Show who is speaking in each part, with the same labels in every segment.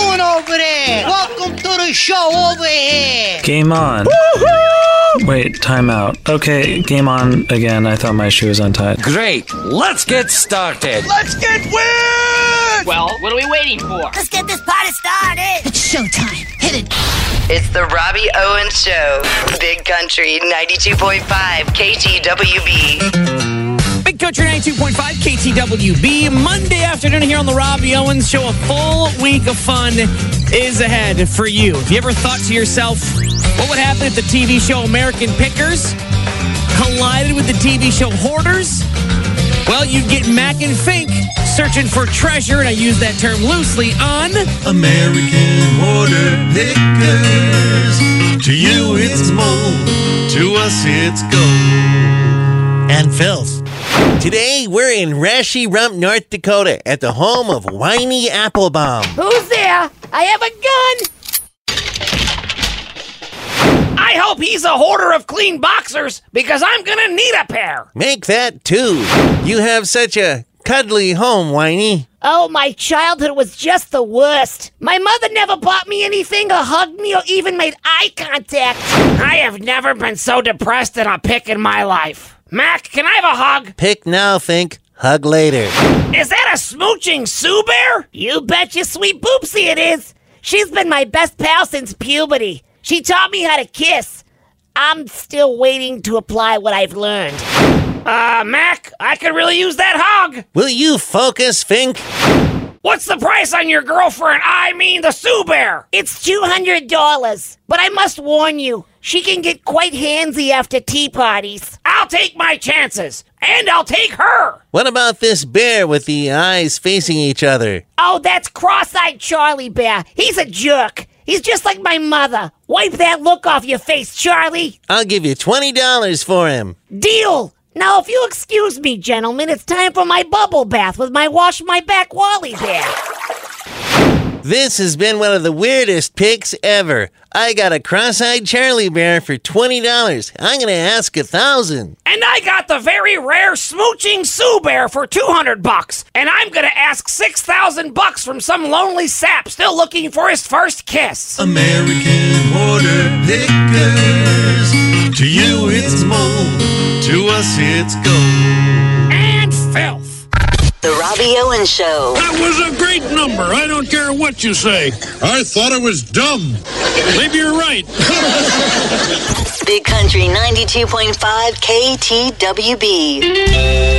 Speaker 1: doing over there? Welcome to the show over here.
Speaker 2: Game on. Wait, time out. Okay, game on again. I thought my shoe was untied.
Speaker 3: Great. Let's get started.
Speaker 4: Let's get weird!
Speaker 5: Well, what are we waiting for?
Speaker 6: Let's get this party started.
Speaker 7: It's showtime. Hit it.
Speaker 8: It's the Robbie Owens Show. Big Country 92.5 KTWB.
Speaker 5: Big Country 92.5 KTWB. Monday afternoon here on the Robbie Owens Show. A full week of fun is ahead for you. Have you ever thought to yourself, what would happen if the TV show American Pickers collided with the TV show Hoarders? Well, you'd get Mac and Fink searching for treasure, and I use that term loosely, on
Speaker 4: American Hoarder Pickers. To you it's mold, to us it's gold.
Speaker 9: and filth. Today, we're in Rashi Rump, North Dakota, at the home of Whiny Applebaum.
Speaker 6: Who's there? I have a gun.
Speaker 5: I hope he's a hoarder of clean boxers because I'm gonna need a pair.
Speaker 9: Make that two. You have such a cuddly home, Whiny.
Speaker 6: Oh, my childhood was just the worst. My mother never bought me anything or hugged me or even made eye contact.
Speaker 5: I have never been so depressed in a pick in my life. Mac, can I have a hug?
Speaker 9: Pick now, Fink. Hug later.
Speaker 5: Is that a smooching Sue Bear?
Speaker 6: You bet your sweet boopsy it is. She's been my best pal since puberty. She taught me how to kiss. I'm still waiting to apply what I've learned.
Speaker 5: Uh, Mac, I could really use that hug.
Speaker 9: Will you focus, Fink?
Speaker 5: What's the price on your girlfriend? I mean the Sue Bear.
Speaker 6: It's $200, but I must warn you, she can get quite handsy after tea parties.
Speaker 5: I'll take my chances, and I'll take her.
Speaker 9: What about this bear with the eyes facing each other?
Speaker 6: Oh, that's cross-eyed Charlie Bear. He's a jerk. He's just like my mother. Wipe that look off your face, Charlie.
Speaker 9: I'll give you $20 for him.
Speaker 6: Deal. Now, if you'll excuse me, gentlemen, it's time for my bubble bath with my wash my back Wally Bear.
Speaker 9: This has been one of the weirdest picks ever. I got a cross-eyed Charlie bear for $20. I'm gonna ask a thousand.
Speaker 5: And I got the very rare smooching Sue Bear for 200 bucks. And I'm gonna ask 6,000 bucks from some lonely sap still looking for his first kiss.
Speaker 4: American Hoarder Pickers. To you it's mold, to us it's gold.
Speaker 5: And filth.
Speaker 8: The Robbie Owen Show.
Speaker 10: That was a great number. I don't care what you say.
Speaker 4: I thought it was dumb.
Speaker 10: Maybe you're right.
Speaker 8: Big Country 92.5 KTWB.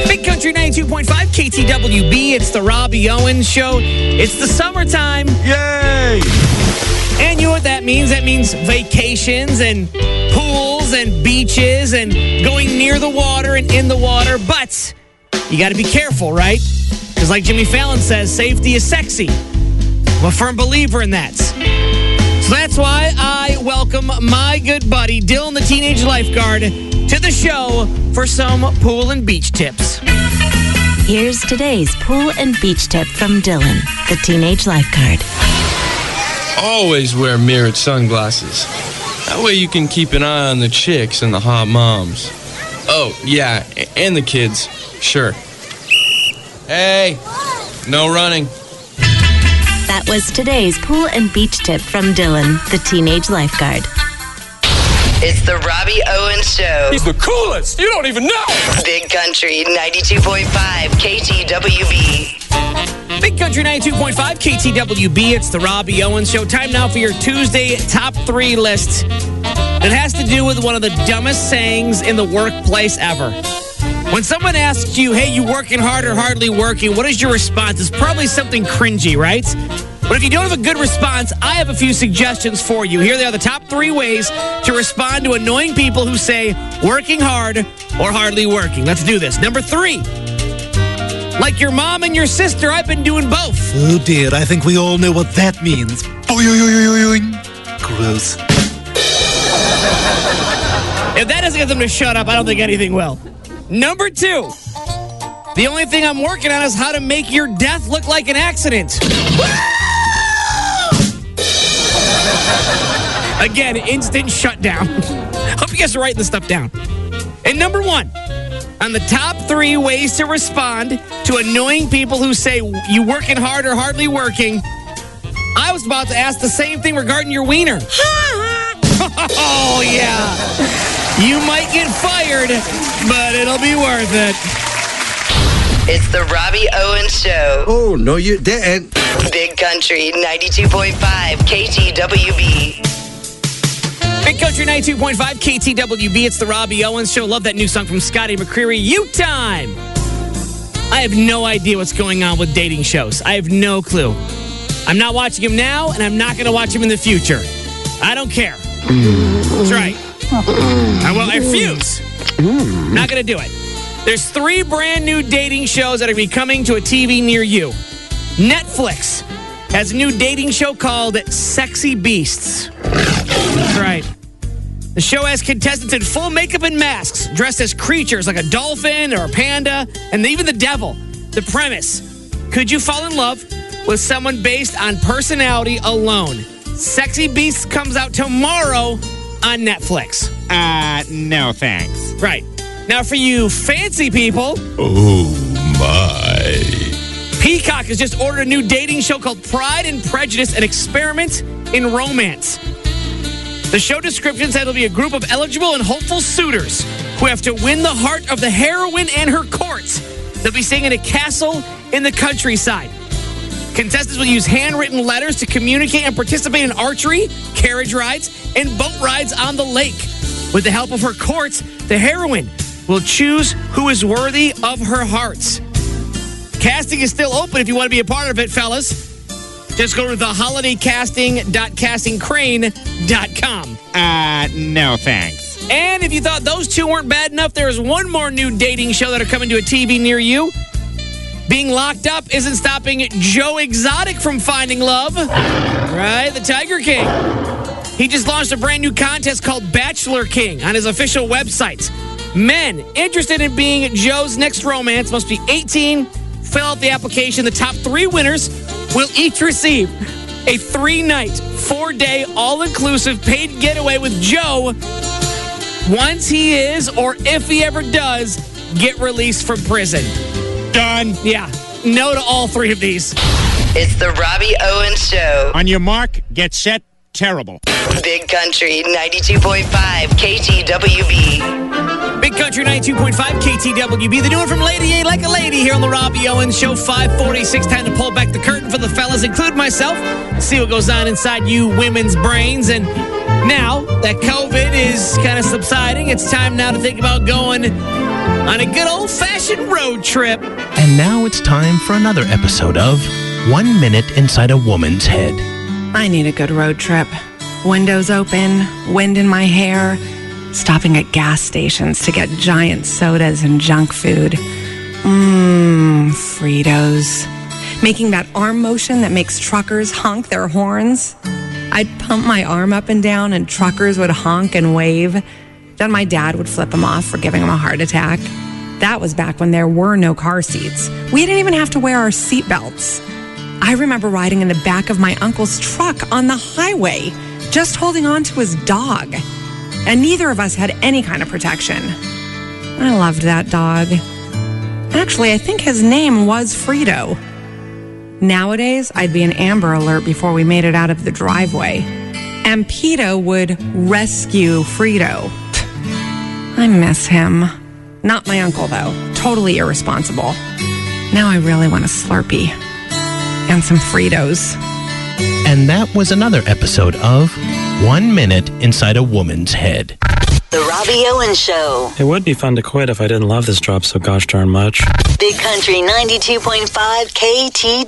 Speaker 5: Big Country 92.5 KTWB. It's the Robbie Owen Show. It's the summertime.
Speaker 4: Yay!
Speaker 5: And you know what that means? That means vacations and pools and beaches and going near the water and in the water. But you got to be careful, right? Because, like Jimmy Fallon says, safety is sexy. I'm a firm believer in that. So that's why I welcome my good buddy, Dylan the Teenage Lifeguard, to the show for some pool and beach tips.
Speaker 7: Here's today's pool and beach tip from Dylan, the teenage lifeguard.
Speaker 11: Always wear mirrored sunglasses. That way you can keep an eye on the chicks and the hot moms. Oh, yeah, and the kids. Sure. Hey, no running.
Speaker 7: That was today's pool and beach tip from Dylan, the teenage lifeguard.
Speaker 8: It's the Robbie Owens Show.
Speaker 11: He's the coolest. You don't even know.
Speaker 8: Big Country 92.5 KTWB.
Speaker 5: Big Country 92.5 KTWB. It's the Robbie Owens Show. Time now for your Tuesday top three list that has to do with one of the dumbest sayings in the workplace ever. When someone asks you, hey, you working hard or hardly working, what is your response? It's probably something cringy, right? But if you don't have a good response, I have a few suggestions for you. Here they are the top three ways to respond to annoying people who say working hard or hardly working. Let's do this. Number three. Like your mom and your sister, I've been doing both.
Speaker 12: Oh dear, I think we all know what that means. Gross.
Speaker 5: If that doesn't get them to shut up, I don't think anything will. Number two. The only thing I'm working on is how to make your death look like an accident. Again, instant shutdown. Hope you guys are writing this stuff down. And number one, on the top three ways to respond to annoying people who say you working hard or hardly working, I was about to ask the same thing regarding your wiener. oh, yeah. You might get fired, but it'll be worth it.
Speaker 8: It's the Robbie Owens Show.
Speaker 13: Oh, no, you didn't.
Speaker 8: Big Country 92.5 KTWB.
Speaker 5: Big Country 92.5 KTWB. It's the Robbie Owens Show. Love that new song from Scotty McCreery. You Time. I have no idea what's going on with dating shows. I have no clue. I'm not watching them now, and I'm not going to watch them in the future. I don't care. That's right. Uh, I will. I refuse. Not going to do it. There's three brand new dating shows that are going to be coming to a TV near you. Netflix has a new dating show called Sexy Beasts. That's right. The show has contestants in full makeup and masks, dressed as creatures like a dolphin or a panda, and even the devil. The premise Could you fall in love with someone based on personality alone? Sexy Beasts comes out tomorrow on Netflix.
Speaker 14: Uh, no thanks.
Speaker 5: Right. Now, for you fancy people,
Speaker 4: Oh my.
Speaker 5: Peacock has just ordered a new dating show called Pride and Prejudice An Experiment in Romance. The show description said it'll be a group of eligible and hopeful suitors who have to win the heart of the heroine and her court. They'll be staying in a castle in the countryside. Contestants will use handwritten letters to communicate and participate in archery, carriage rides, and boat rides on the lake. With the help of her courts, the heroine will choose who is worthy of her heart. Casting is still open if you want to be a part of it, fellas. Just go to theholidaycasting.castingcrane.com.
Speaker 14: Uh, no thanks.
Speaker 5: And if you thought those two weren't bad enough, there is one more new dating show that are coming to a TV near you. Being locked up isn't stopping Joe Exotic from finding love. Right? The Tiger King. He just launched a brand new contest called Bachelor King on his official website. Men interested in being Joe's next romance must be 18. Fill out the application. The top three winners will each receive a three night, four day, all inclusive paid getaway with Joe once he is, or if he ever does, get released from prison.
Speaker 14: Done.
Speaker 5: Yeah. No to all three of these.
Speaker 8: It's the Robbie Owens Show.
Speaker 14: On your mark, get set, terrible.
Speaker 8: Big Country 92.5 KTWB.
Speaker 5: Big Country 92.5 KTWB. The new one from Lady A Like a Lady here on the Robbie Owens Show. 546. Time to pull back the curtain for the fellas, include myself. See what goes on inside you women's brains. And now that COVID is kind of subsiding, it's time now to think about going on a good old fashioned road trip.
Speaker 15: And now it's time for another episode of One Minute Inside a Woman's Head.
Speaker 16: I need a good road trip. Windows open, wind in my hair, stopping at gas stations to get giant sodas and junk food. Mmm, Fritos. Making that arm motion that makes truckers honk their horns. I'd pump my arm up and down, and truckers would honk and wave. Then my dad would flip him off for giving him a heart attack. That was back when there were no car seats. We didn't even have to wear our seatbelts. I remember riding in the back of my uncle's truck on the highway, just holding on to his dog. And neither of us had any kind of protection. I loved that dog. Actually, I think his name was Frito. Nowadays, I'd be an Amber Alert before we made it out of the driveway. And Pito would rescue Frito. I miss him. Not my uncle, though. Totally irresponsible. Now I really want a Slurpee and some Fritos.
Speaker 15: And that was another episode of One Minute Inside a Woman's Head.
Speaker 8: The Robbie Owen Show.
Speaker 2: It would be fun to quit if I didn't love this job so gosh darn much.
Speaker 8: Big Country 92.5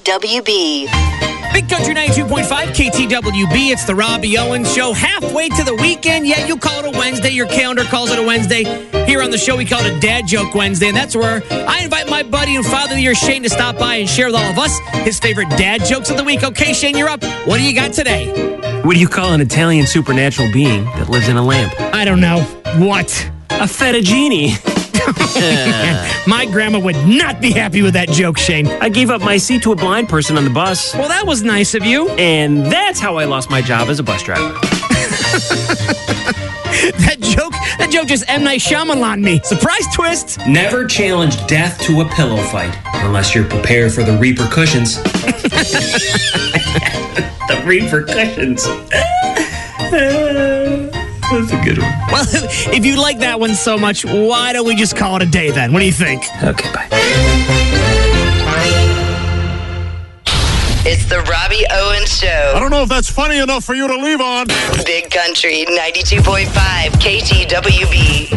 Speaker 8: KTWB.
Speaker 5: Big Country 92.5 KTWB. It's the Robbie Owens Show. Halfway to the weekend. Yeah, you call it a Wednesday. Your calendar calls it a Wednesday. Here on the show, we call it a Dad Joke Wednesday. And that's where I invite my buddy and father of the year, Shane, to stop by and share with all of us his favorite dad jokes of the week. Okay, Shane, you're up. What do you got today?
Speaker 17: What do you call an Italian supernatural being that lives in a lamp?
Speaker 5: I don't know. What?
Speaker 17: A fettuccine.
Speaker 5: My grandma would not be happy with that joke, Shane.
Speaker 17: I gave up my seat to a blind person on the bus.
Speaker 5: Well, that was nice of you.
Speaker 17: And that's how I lost my job as a bus driver.
Speaker 5: that joke, that joke just M. Night Shyamalan me. Surprise twist.
Speaker 17: Never challenge death to a pillow fight unless you're prepared for the repercussions.
Speaker 5: The repercussions. That's a good one. Well, if you like that one so much, why don't we just call it a day then? What do you think?
Speaker 2: Okay, bye.
Speaker 8: It's the Robbie Owens Show.
Speaker 10: I don't know if that's funny enough for you to leave on.
Speaker 8: Big Country 92.5 KTWB.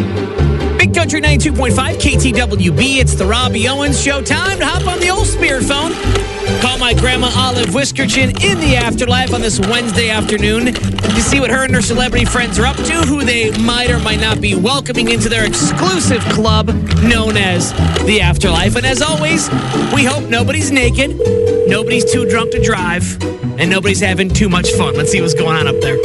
Speaker 5: Big Country 92.5 KTWB. It's the Robbie Owens Show. Time to hop on the old spirit phone. Call my grandma Olive Whiskerchin in the afterlife on this Wednesday afternoon to see what her and her celebrity friends are up to, who they might or might not be welcoming into their exclusive club known as the Afterlife. And as always, we hope nobody's naked, nobody's too drunk to drive, and nobody's having too much fun. Let's see what's going on up there.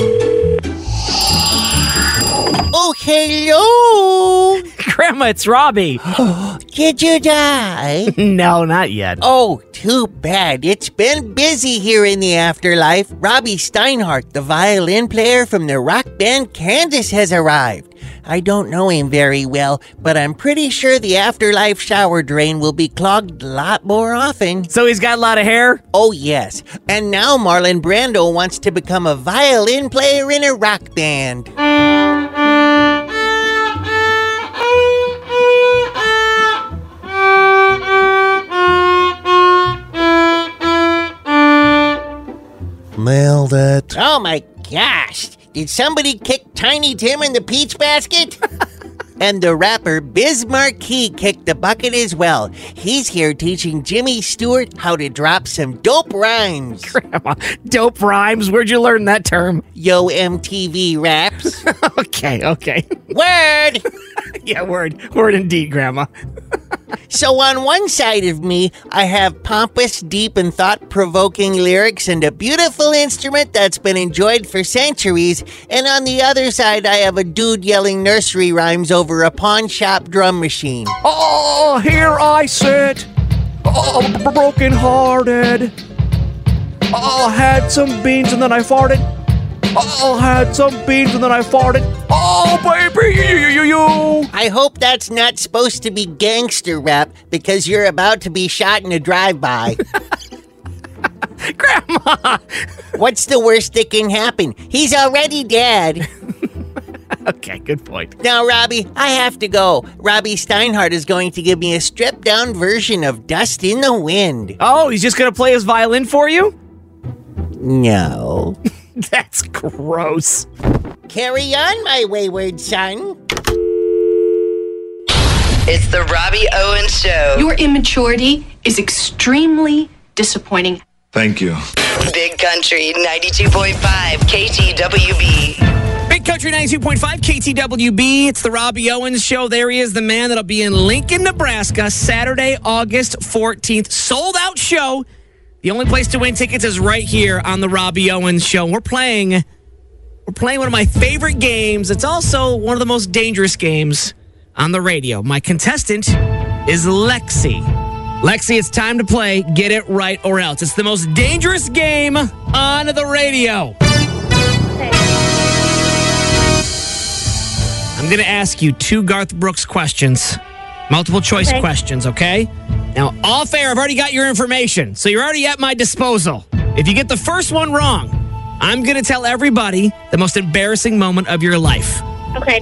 Speaker 9: Oh, hello.
Speaker 13: Grandma, it's Robbie.
Speaker 9: Did you die?
Speaker 13: no, not yet.
Speaker 9: Oh, too bad. It's been busy here in the afterlife. Robby Steinhardt, the violin player from the rock band Kansas, has arrived. I don't know him very well, but I'm pretty sure the afterlife shower drain will be clogged a lot more often.
Speaker 13: So he's got a lot of hair?
Speaker 9: Oh, yes. And now Marlon Brando wants to become a violin player in a rock band.
Speaker 12: Nailed it.
Speaker 9: Oh my gosh! Did somebody kick Tiny Tim in the peach basket? and the rapper Biz Markie kicked the bucket as well. He's here teaching Jimmy Stewart how to drop some dope rhymes.
Speaker 13: Grandma, dope rhymes? Where'd you learn that term?
Speaker 9: Yo MTV raps.
Speaker 13: okay, okay.
Speaker 9: Word!
Speaker 13: yeah, word. Word indeed, Grandma.
Speaker 9: So on one side of me, I have pompous, deep, and thought-provoking lyrics and a beautiful instrument that's been enjoyed for centuries, and on the other side, I have a dude yelling nursery rhymes over a pawn shop drum machine.
Speaker 13: Oh, here I sit, oh, broken hearted. Oh, had some beans and then I farted. Oh, had some beans and then I farted. Oh, baby, you, you, you, you.
Speaker 9: I hope that's not supposed to be gangster rap because you're about to be shot in a drive-by.
Speaker 13: Grandma!
Speaker 9: What's the worst that can happen? He's already dead.
Speaker 13: okay, good point.
Speaker 9: Now, Robbie, I have to go. Robby Steinhardt is going to give me a stripped down version of Dust in the Wind.
Speaker 13: Oh, he's just going to play his violin for you?
Speaker 9: No.
Speaker 13: That's gross.
Speaker 9: Carry on, my wayward son.
Speaker 8: It's the Robbie Owens Show.
Speaker 18: Your immaturity is extremely disappointing.
Speaker 4: Thank you.
Speaker 8: Big Country 92.5 KTWB.
Speaker 5: Big Country 92.5 KTWB. It's the Robbie Owens Show. There he is, the man that'll be in Lincoln, Nebraska, Saturday, August 14th. Sold out show. The only place to win tickets is right here on the Robbie Owens Show. We're playing. We're playing one of my favorite games. It's also one of the most dangerous games on the radio. My contestant is Lexi. Lexi, it's time to play Get It Right or Else. It's the most dangerous game on the radio. I'm going to ask you two Garth Brooks questions, multiple choice
Speaker 19: Okay.
Speaker 5: questions, okay? Now, off air, I've already got your information, so you're already at my disposal. If you get the first one wrong, I'm going to tell everybody the most embarrassing moment of your life.
Speaker 19: Okay.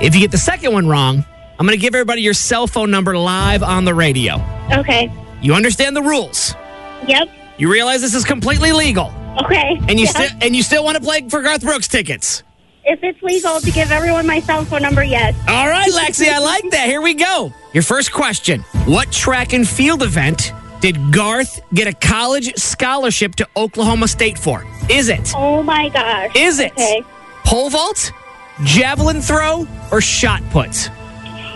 Speaker 5: If you get the second one wrong, I'm going to give everybody your cell phone number live on the radio.
Speaker 19: Okay.
Speaker 5: You understand the rules.
Speaker 19: Yep.
Speaker 5: You realize this is completely legal.
Speaker 19: Okay.
Speaker 5: And you
Speaker 19: Yeah.
Speaker 5: still and you still want to play for Garth Brooks tickets.
Speaker 19: If it's legal to give everyone my cell phone number, yes.
Speaker 5: All right, Lexi, I like that. Here we go. Your first question What track and field event did Garth get a college scholarship to Oklahoma State for? Is it?
Speaker 19: Oh my gosh.
Speaker 5: Is it
Speaker 19: Okay.
Speaker 5: pole vault, javelin throw, or shot put?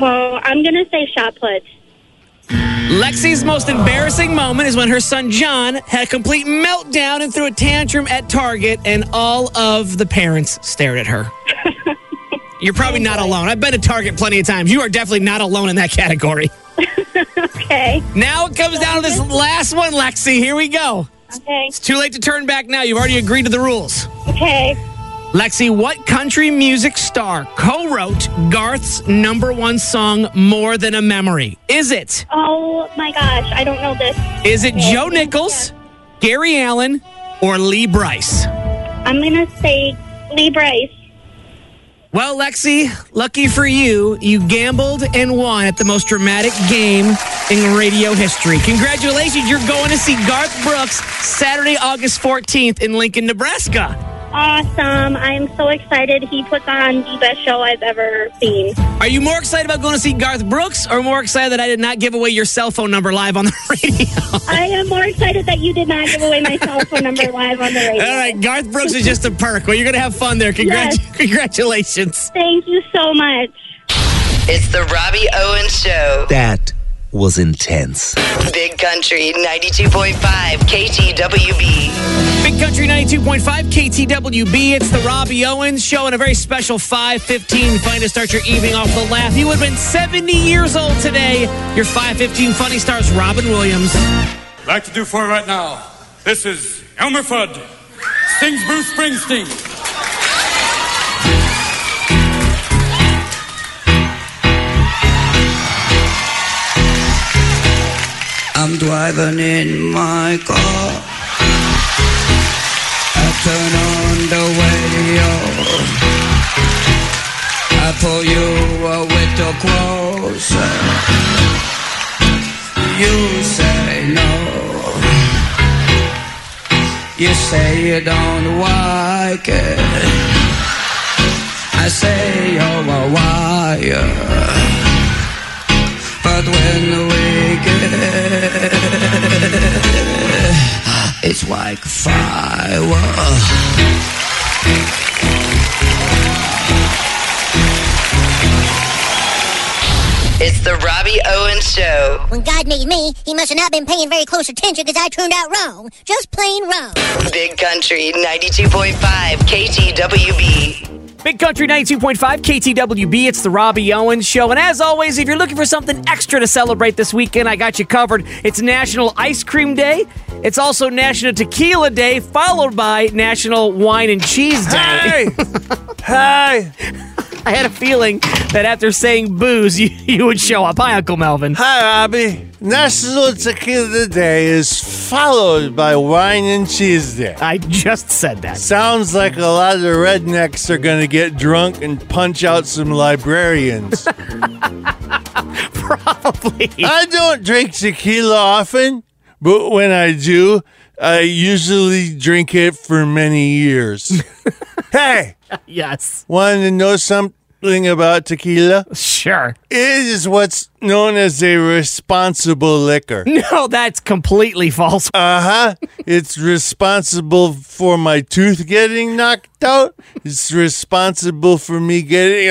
Speaker 19: Oh, I'm gonna say shot put.
Speaker 5: Lexi's most embarrassing moment is when her son John had a complete meltdown and threw a tantrum at Target, and all of the parents stared at her. You're probably not alone. I've been to Target plenty of times. You are definitely not alone in that category.
Speaker 19: okay.
Speaker 5: Now it comes down to this last one, Lexi. Here we go.
Speaker 19: Okay.
Speaker 5: It's too late to turn back now. You've already agreed to the rules.
Speaker 19: Okay.
Speaker 5: Lexi, what country music star co wrote Garth's number one song, More Than a Memory? Is it?
Speaker 19: Oh my gosh, I don't know this.
Speaker 5: Is it
Speaker 19: Okay.
Speaker 5: Joe Nichols, Gary Allan, or Lee Brice?
Speaker 19: I'm going to say Lee Brice.
Speaker 5: Well, Lexi, lucky for you, you gambled and won at the most dramatic game in radio history. Congratulations, you're going to see Garth Brooks Saturday, August 14th in Lincoln, Nebraska.
Speaker 19: Awesome. I'm so excited. He puts on the best show I've ever seen.
Speaker 5: Are you more excited about going to see Garth Brooks or more excited that I did not give away your cell phone number live on the radio?
Speaker 19: I am more excited that you did not give away my cell phone number live on the radio.
Speaker 5: All right, Garth Brooks is just a perk. Well, you're going to have fun there. Congrat-
Speaker 19: Yes.
Speaker 5: Congratulations.
Speaker 19: Thank you so much.
Speaker 8: It's the Robbie Owens Show.
Speaker 20: That was intense.
Speaker 8: Big Country 92.5 KTWB.
Speaker 5: Big Country 92.5 KTWB. It's the Robbie Owens Show and a very special 515 fun to start your evening off the laugh. You would have been 70 years old today. Your 515 funny stars, Robin Williams.
Speaker 21: I'd like to do for you right now. This is Elmer Fudd. Sings Bruce Springsteen.
Speaker 22: Driving in my car. I turn on the radio. I pull you a little closer. You say no. You say you don't like it. I say you're a liar. When we get, it's like fire.
Speaker 8: It's the Robbie Owens Show.
Speaker 23: When God made me, he must have not been paying very close attention because I turned out wrong. Just plain wrong.
Speaker 8: Big Country 92.5 KTWB.
Speaker 5: Big Country 92.5 KTWB. It's the Robbie Owens Show. And as always, if you're looking for something extra to celebrate this weekend, I got you covered. It's National Ice Cream Day. It's also National Tequila Day, followed by National Wine and Cheese Day.
Speaker 24: Hey!
Speaker 5: I had a feeling that after saying booze, you, you would show up. Hi, Uncle Melvin.
Speaker 24: Hi, Robbie. National Tequila Day is followed by Wine and Cheese Day.
Speaker 5: I just said that.
Speaker 24: Sounds like a lot of rednecks are going to get drunk and punch out some librarians.
Speaker 5: Probably.
Speaker 24: I don't drink tequila often, but when I do, I usually drink it for many years. hey!
Speaker 5: Yes.
Speaker 24: Want to know something about tequila?
Speaker 5: Sure.
Speaker 24: It is what's known as a responsible liquor.
Speaker 5: No, that's completely false.
Speaker 24: Uh huh. It's responsible for my tooth getting knocked out. It's responsible for me getting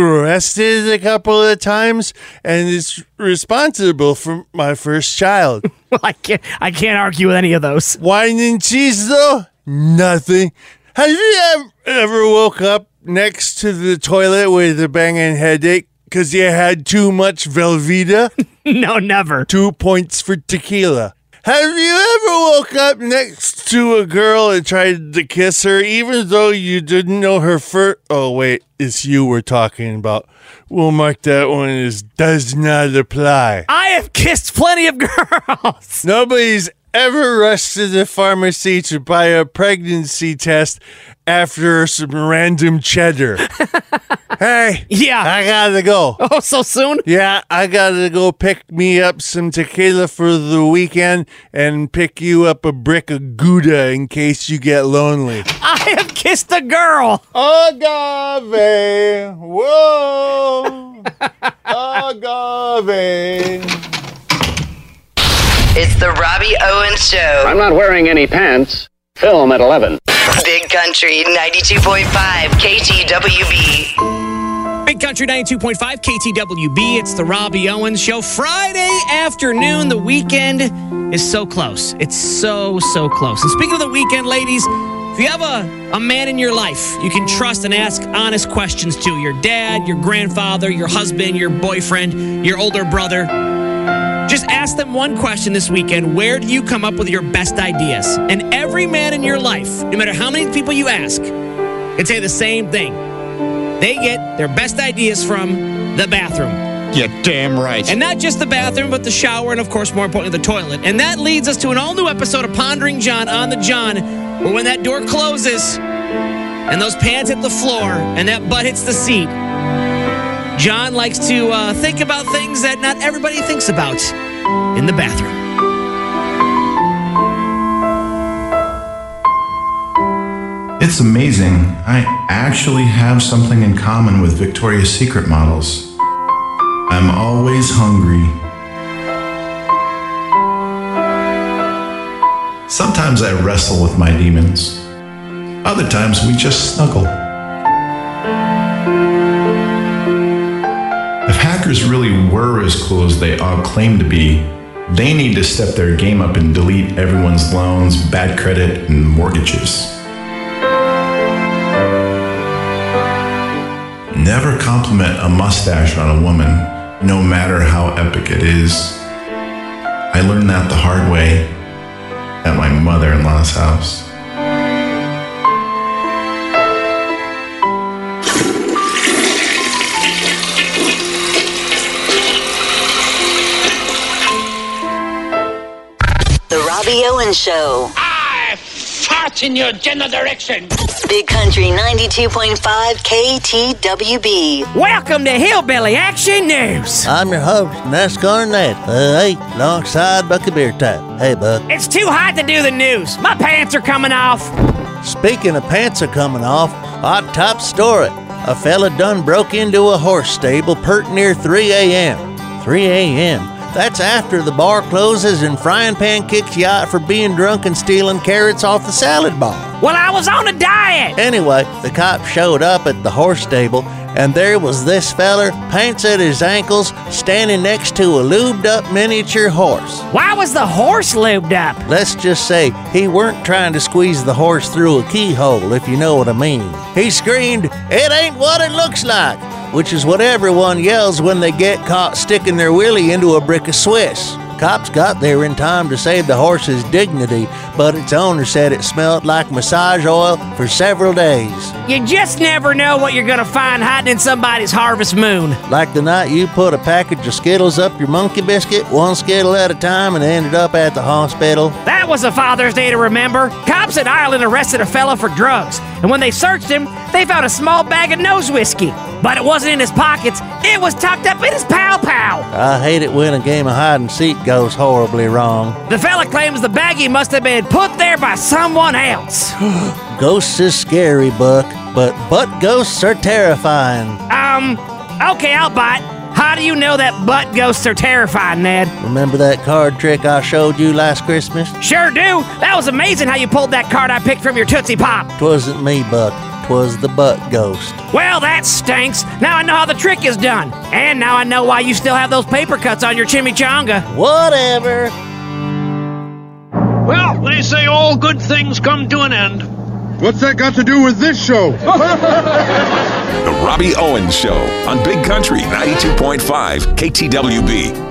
Speaker 24: arrested a couple of times, and it's responsible for my first child.
Speaker 5: Well, I can't. I can't argue with any of those.
Speaker 24: Wine and cheese, though, nothing. Have you ever, woke up next to the toilet with a banging headache because you had too much Velveeta?
Speaker 5: no, never.
Speaker 24: Two points for tequila. Have you ever woke up next to a girl and tried to kiss her, even though you didn't know her first? Oh wait, it's you we're talking about. We'll mark that one as does not apply.
Speaker 5: I have kissed plenty of girls.
Speaker 24: Nobody's ever rushed to the pharmacy to buy a pregnancy test after some random cheddar. hey,
Speaker 5: Yeah.
Speaker 24: I gotta go.
Speaker 5: Oh, so soon?
Speaker 24: Yeah, I gotta go pick me up some tequila for the weekend and pick you up a brick of Gouda in case you get lonely.
Speaker 5: I have kissed a girl.
Speaker 24: Agave. Whoa. Agave.
Speaker 8: It's the Robbie Owens Show.
Speaker 25: I'm not wearing any pants. Film at 11.
Speaker 8: Big Country 92.5 KTWB.
Speaker 5: Big Country 92.5 KTWB. It's the Robbie Owens Show. Friday afternoon. The weekend is so close. It's so, so close. And speaking of the weekend, ladies, if you have a, a man in your life you can trust and ask honest questions to your dad, your grandfather, your husband, your boyfriend, your older brother just ask them one question this weekend Where do you come up with your best ideas? And every man in your life, no matter how many people you ask, can say the same thing. They get their best ideas from the bathroom.
Speaker 14: Yeah, damn right.
Speaker 5: And not just the bathroom, but the shower, and of course, more importantly, the toilet. And that leads us to an all new episode of Pondering John on the John.
Speaker 26: But when that door closes and those pants hit the floor and that butt hits the seat, John likes to uh, think about things that not everybody thinks about in the bathroom.
Speaker 27: It's amazing. I actually have something in common with Victoria's Secret models. I'm always hungry. Sometimes I wrestle with my demons. Other times we just snuggle. If hackers really were as cool as they all claim to be, they need to step their game up and delete everyone's loans, bad credit, and mortgages. Never compliment a mustache on a woman, no matter how epic it is. I learned that the hard way at my mother in law's house.
Speaker 4: The Robbie Owens Show.
Speaker 10: I fart in your general direction.
Speaker 4: Big Country 92.5 KTWB.
Speaker 5: Welcome to Hillbilly Action News.
Speaker 24: I'm your host, NASCAR Ned. Uh, hey, alongside Bucky Beer Tap. Hey, Buck.
Speaker 5: It's too hot to do the news. My pants are coming off.
Speaker 24: Speaking of pants are coming off, hot top story. A fella done broke into a horse stable pert near 3 a.m. 3 a.m. That's after the bar closes and Frying Pan kicks you out for being drunk and stealing carrots off the salad bar.
Speaker 5: Well, I was on a diet.
Speaker 24: Anyway, the cop showed up at the horse stable, and there was this feller, pants at his ankles, standing next to a lubed up miniature horse.
Speaker 5: Why was the horse lubed up?
Speaker 24: Let's just say he weren't trying to squeeze the horse through a keyhole, if you know what I mean. He screamed, It ain't what it looks like, which is what everyone yells when they get caught sticking their willy into a brick of Swiss. Cops got there in time to save the horse's dignity, but its owner said it smelled like massage oil for several days.
Speaker 5: You just never know what you're to find hiding in somebody's harvest moon.
Speaker 24: Like the night you put a package of Skittles up your monkey biscuit, one Skittle at a time, and ended up at the hospital.
Speaker 5: That was a Father's Day to remember. Cops in Ireland arrested a fella for drugs, and when they searched him, they found a small bag of nose whiskey. But it wasn't in his pockets, it was tucked up in his pow pow.
Speaker 24: I hate it when a game of hide and seek goes horribly wrong.
Speaker 5: The fella claims the baggie must have been put there by someone else.
Speaker 24: Ghosts is scary, Buck, but butt ghosts are terrifying.
Speaker 5: Um, okay, I'll bite. How do you know that butt ghosts are terrifying, Ned?
Speaker 24: Remember that card trick I showed you last Christmas?
Speaker 5: Sure do. That was amazing how you pulled that card I picked from your Tootsie Pop.
Speaker 24: Twasn't me, Buck. Twas the butt ghost.
Speaker 5: Well, that stinks. Now I know how the trick is done. And now I know why you still have those paper cuts on your chimichanga.
Speaker 24: Whatever.
Speaker 10: Well, they say all good things come to an end.
Speaker 28: What's that got to do with this show?
Speaker 29: The Robbie Owens Show on Big Country 92.5 KTWB.